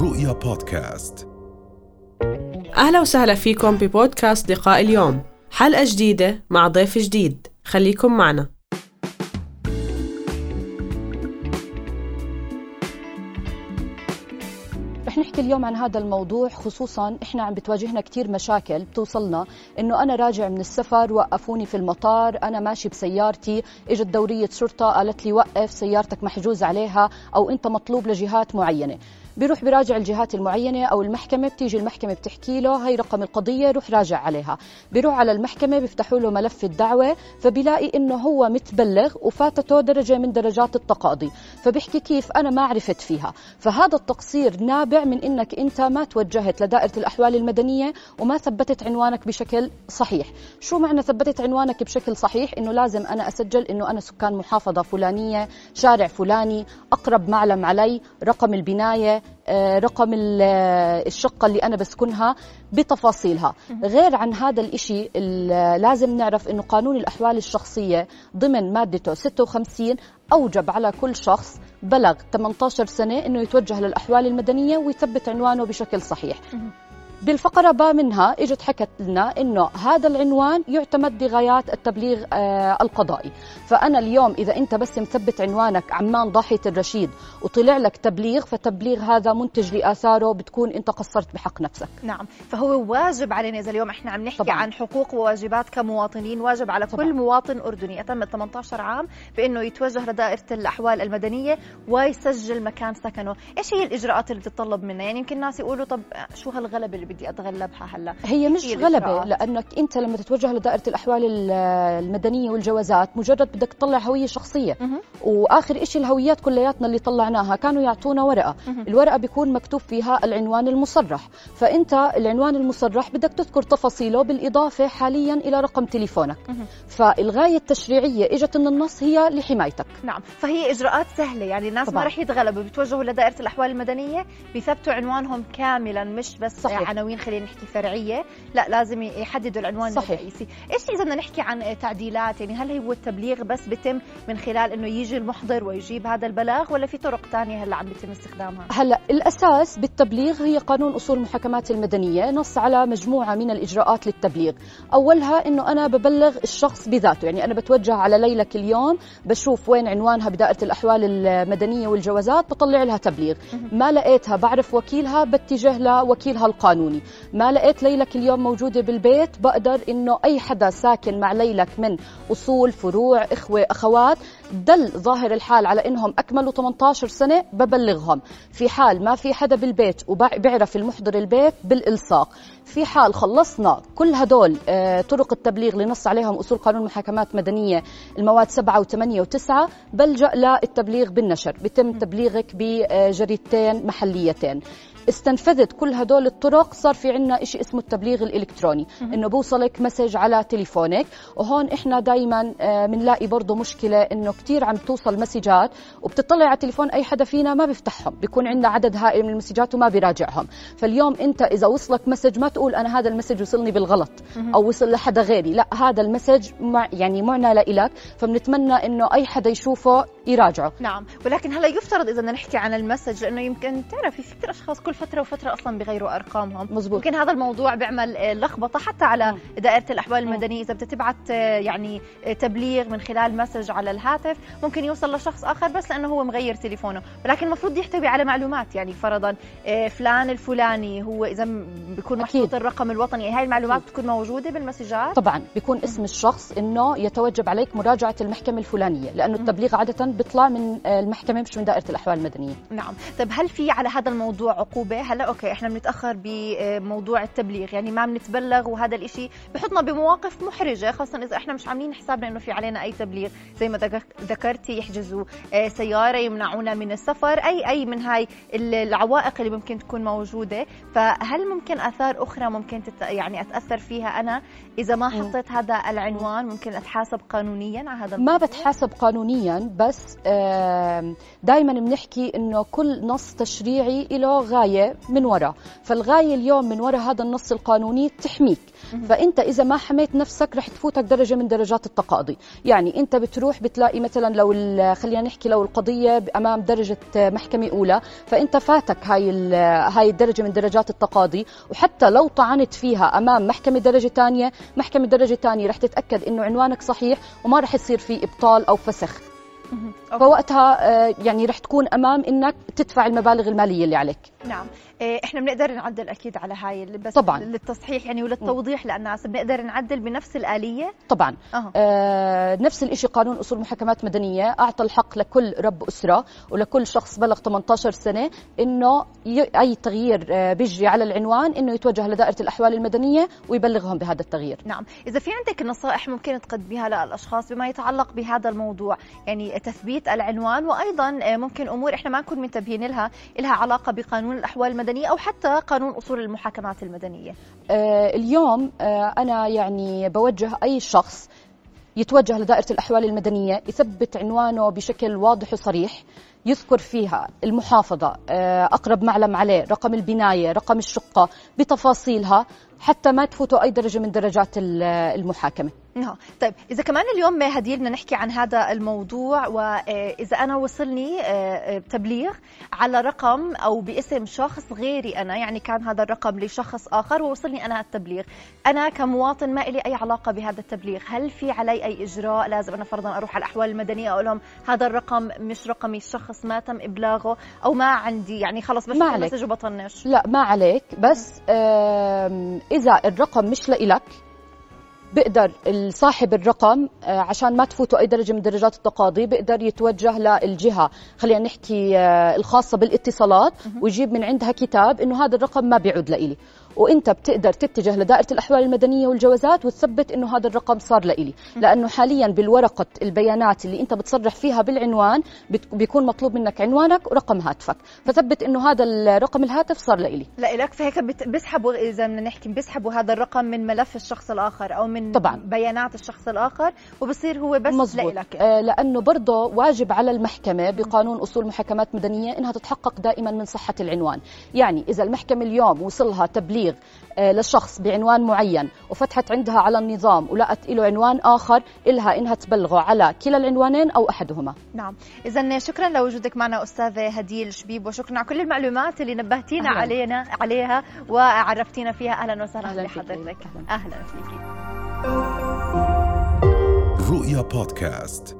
رؤيا بودكاست. أهلا وسهلا فيكم ببودكاست لقاء اليوم. حلقة جديدة مع ضيف جديد. خليكم معنا. رح نحكي اليوم عن هذا الموضوع خصوصا إحنا عم بتواجهنا كثير مشاكل بتوصلنا. إنه أنا راجع من السفر وقفوني في المطار أنا ماشي بسيارتي إجت دورية شرطة قالت لي وقف سيارتك محجوز عليها أو أنت مطلوب لجهات معينة. بيروح بيراجع الجهات المعينة أو المحكمة بتيجي المحكمة بتحكي له هي رقم القضية روح راجع عليها. بيروح على المحكمة بيفتحوا له ملف الدعوة فبيلاقي إنه هو متبلغ وفاتته درجة من درجات التقاضي. فبيحكي كيف أنا ما عرفت فيها. فهذا التقصير نابع من إنك أنت ما توجهت لدائرة الأحوال المدنية وما ثبتت عنوانك بشكل صحيح. شو معنى ثبتت عنوانك بشكل صحيح؟ إنه لازم أنا أسجل إنه أنا سكان محافظة فلانية شارع فلاني أقرب معلم علي رقم البناية آه، رقم آه، الشقة اللي أنا بسكنها بتفاصيلها. غير عن هذا الإشي لازم نعرف أنه قانون الأحوال الشخصية ضمن مادته 56 أوجب على كل شخص بلغ 18 سنة أنه يتوجه للأحوال المدنية ويثبت عنوانه بشكل صحيح. بالفقرة با منها إجت حكت لنا إنه هذا العنوان يعتمد بغايات التبليغ آه القضائي. فأنا اليوم إذا أنت بس مثبت عنوانك عمان ضاحية الرشيد وطلع لك تبليغ فتبليغ هذا منتج لآثاره بتكون أنت قصرت بحق نفسك. نعم. فهو واجب علينا إذا اليوم إحنا عم نحكي طبعا. عن حقوق وواجبات كمواطنين واجب على طبعا. كل مواطن أردني. أتم 18 عام بأنه يتوجه لدائرة الأحوال المدنية ويسجل مكان سكنه. إيش هي الإجراءات اللي بتطلب منا يعني يمكن الناس يقولوا طب شو هالغلبة اللي بدي أتغلبها هلا هي مش غلبة لأنك أنت لما تتوجه لدائرة الأحوال المدنية والجوازات مجرد بدك تطلع هوية شخصية مه. وآخر شيء الهويات كلياتنا اللي طلعناها كانوا يعطونا ورقة مه. الورقة بيكون مكتوب فيها العنوان المصرح فأنت العنوان المصرح بدك تذكر تفاصيله بالإضافة حاليا إلى رقم تليفونك مه. فالغاية التشريعية إجت من النص هي لحمايتك نعم فهي إجراءات سهلة يعني الناس طبعا. ما رح يتغلبوا بيتوجهوا لدائرة الأحوال المدنية بيثبتوا عنوانهم كاملا مش بس صحيح. عناوين خلينا نحكي فرعية. لا لازم يحددوا العنوان صحيح. الرئيسي. إيش إذا بدنا نحكي عن تعديلات؟ يعني هل هو التبليغ بس بتم من خلال إنه يجي المحضر ويجيب هذا البلاغ ولا في طرق ثانية هلأ عم بيتم استخدامها؟ هلأ الأساس بالتبليغ هي قانون أصول المحاكمات المدنية نص على مجموعة من الإجراءات للتبليغ. أولها إنه أنا ببلغ الشخص بذاته. يعني أنا بتوجه على ليلك اليوم بشوف وين عنوانها بدائرة الأحوال المدنية والجوازات بطلع لها تبليغ. ما لقيتها بعرف وكيلها باتجه لوكيلها القانوني ما لقيت ليلك اليوم موجودة بالبيت؟ بقدر إنه أي حدا ساكن مع ليلك من أصول فروع إخوة أخوات دل ظاهر الحال على إنهم أكملوا 18 سنة ببلغهم. في حال ما في حدا بالبيت وبعرف المحضر البيت بالإلصاق. في حال خلصنا كل هدول آه، طرق التبليغ اللي نص عليهم أصول قانون محاكمات مدنية المواد 7 و8 و9 بلجأ للتبليغ بالنشر. بيتم تبليغك بجريدتين محليتين. استنفذت كل هدول الطرق صار في عنا شيء اسمه التبليغ الإلكتروني. إنه بوصلك message على تليفونك. وهون إحنا دايما بنلاقي آه، برضه مشكلة إنه كثير عم توصل مسجات وبتطلع على تليفون أي حدا فينا ما بيفتحهم. بيكون عندنا عدد هائل من المسجات وما بيراجعهم. فاليوم أنت إذا وصلك message ما تقول أنا هذا ال message وصلني بالغلط أو وصل لحدا غيري. لا هذا ال message مع يعني معنى لإلك. فبنتمنى إنه أي حدا يشوفه يراجعه. نعم. ولكن هلا يفترض بدنا نحكي عن ال message لأنه يمكن تعرفي في كثير أشخاص كل فترة وفترة أصلا بغيروا أرقامهم. مزبوط. ممكن هذا الموضوع بيعمل آه، لخبطة حتى على دائره الأحوال المدنية. إذا بدها تبعت آه، يعني آه، تبليغ من خلال مسج على الهاتف ممكن يوصل لشخص آخر بس لأنه هو مغير تليفونه. ولكن المفروض يحتوي على معلومات يعني فرضا فلان الفلاني هو إذا بيكون محطوط الرقم الوطني. هاي المعلومات بتكون موجودة بالمسجات؟ طبعا بيكون اسم الشخص إنه يتوجب عليك مراجعة المحكمة الفلانية لأنه التبليغ عادة بيطلع من المحكمة مش من دائرة الأحوال المدنية. نعم. طيب هل في على هذا الموضوع عقوبة؟ هلا أوكي إحنا بنتأخر بموضوع التبليغ. يعني ما بنتبلغ وهذا الإشي. بحطنا بمواقف محرجة خاصة إذا إحنا مش عاملين حسابنا إنه في علينا أي تبليغ. زي ما ذكرتي يحجزوا آه، سيارة يمنعونا من السفر اي أي من هاي العوائق اللي ممكن تكون موجودة. فهل ممكن آثار أخرى ممكن تت... يعني أتأثر فيها أنا؟ إذا ما حطيت هذا العنوان ممكن أتحاسب قانونيا على هذا الموضوع؟ ما بتحاسب قانونيا بس دائما بنحكي إنه كل نص تشريعي له غاية. من وراء فالغاية اليوم من وراء هذا النص القانوني تحميك. فأنت إذا ما حميت نفسك رح تفوتك درجة من درجات التقاضي. يعني أنت بتروح بتلاقي مثلا لو خلينا نحكي لو القضية أمام درجة محكمة أولى فأنت فاتك هاي هاي الدرجة من درجات التقاضي. وحتى لو طعنت فيها أمام محكمة درجة ثانية محكمة درجة ثانية رح تتأكد إنه عنوانك صحيح وما رح يصير في إبطال أو فسخ. فوقتها آه، يعني رح تكون أمام إنك تدفع المبالغ المالية اللي عليك. نعم. إحنا بنقدر نعدل أكيد على هاي بس طبعا. للتصحيح يعني وللتوضيح للناس بنقدر نعدل بنفس الآلية. طبعا. أه. آه نفس الشيء قانون أصول محاكمات مدنية. أعطى الحق لكل رب أسرة ولكل شخص بلغ 18 سنة إنه أي تغيير آه بيجري على العنوان إنه يتوجه لدائرة الأحوال المدنية ويبلغهم بهذا التغيير. نعم. إذا في عندك نصائح ممكن تقدميها للاشخاص بما يتعلق بهذا الموضوع يعني تثبيت العنوان وأيضا آه، ممكن أمور إحنا ما نكون منتبهين لها لها علاقة بقانون الأحوال المدنية أو حتى قانون أصول المحاكمات المدنية؟ آه اليوم آه أنا يعني بوجه أي شخص يتوجه لدائرة الأحوال المدنية يثبت عنوانه بشكل واضح وصريح يذكر فيها المحافظة آه، أقرب معلم عليه رقم البناية رقم الشقة بتفاصيلها. حتى ما تفوتوا أي درجة من درجات المحاكمة. نعم. طيب إذا كمان اليوم هدي بدنا نحكي عن هذا الموضوع وإذا أنا وصلني آه، آه، تبليغ على رقم أو باسم شخص غيري أنا يعني كان هذا الرقم لشخص آخر ووصلني أنا التبليغ. أنا كمواطن ما لي أي علاقة بهذا التبليغ. هل في علي أي إجراء؟ لازم أنا فرضا أروح على الأحوال المدنية أقول لهم هذا الرقم مش رقمي الشخص ما تم إبلاغه أو ما عندي يعني خلص بس ما عليك. وبطنش. لا ما عليك. بس إذا الرقم مش لإلك بيقدر صاحب الرقم آه، عشان ما تفوتوا أي درجة من درجات التقاضي بيقدر يتوجه للجهة. خلينا نحكي آه، الخاصة بالاتصالات ويجيب من عندها كتاب إنه هذا الرقم ما بيعود لإلي. وانت بتقدر تتجه لدائرة الأحوال المدنية والجوازات وتثبت إنه هذا الرقم صار لإلي. لأنه حاليا بالورقة البيانات اللي انت بتصرح فيها بالعنوان بيكون مطلوب منك عنوانك ورقم هاتفك. فثبت إنه هذا الرقم الهاتف صار لإلي. لك فهيك بيسحبوا إذا بدنا نحكي بيسحبوا هذا الرقم من ملف الشخص الآخر أو من طبعا. بيانات الشخص الآخر وبصير هو بس مزبوط. لك آه لأنه برضه واجب على المحكمة بقانون أصول محاكمات مدنية إنها تتحقق دائما من صحة العنوان. يعني إذا المحكمة اليوم وصلها تبليغ تبليغ آه، لشخص بعنوان معين وفتحت عندها على النظام ولقت له عنوان آخر إلها إنها تبلغه على كلا العنوانين أو أحدهما. نعم. إذا شكرا لوجودك معنا أستاذة هديل شبيب وشكرا على كل المعلومات اللي نبهتينا أهلاً. علينا عليها وعرفتينا فيها. أهلا وسهلا أهلا بحضرتك. أهلا فيك. رؤيا بودكاست.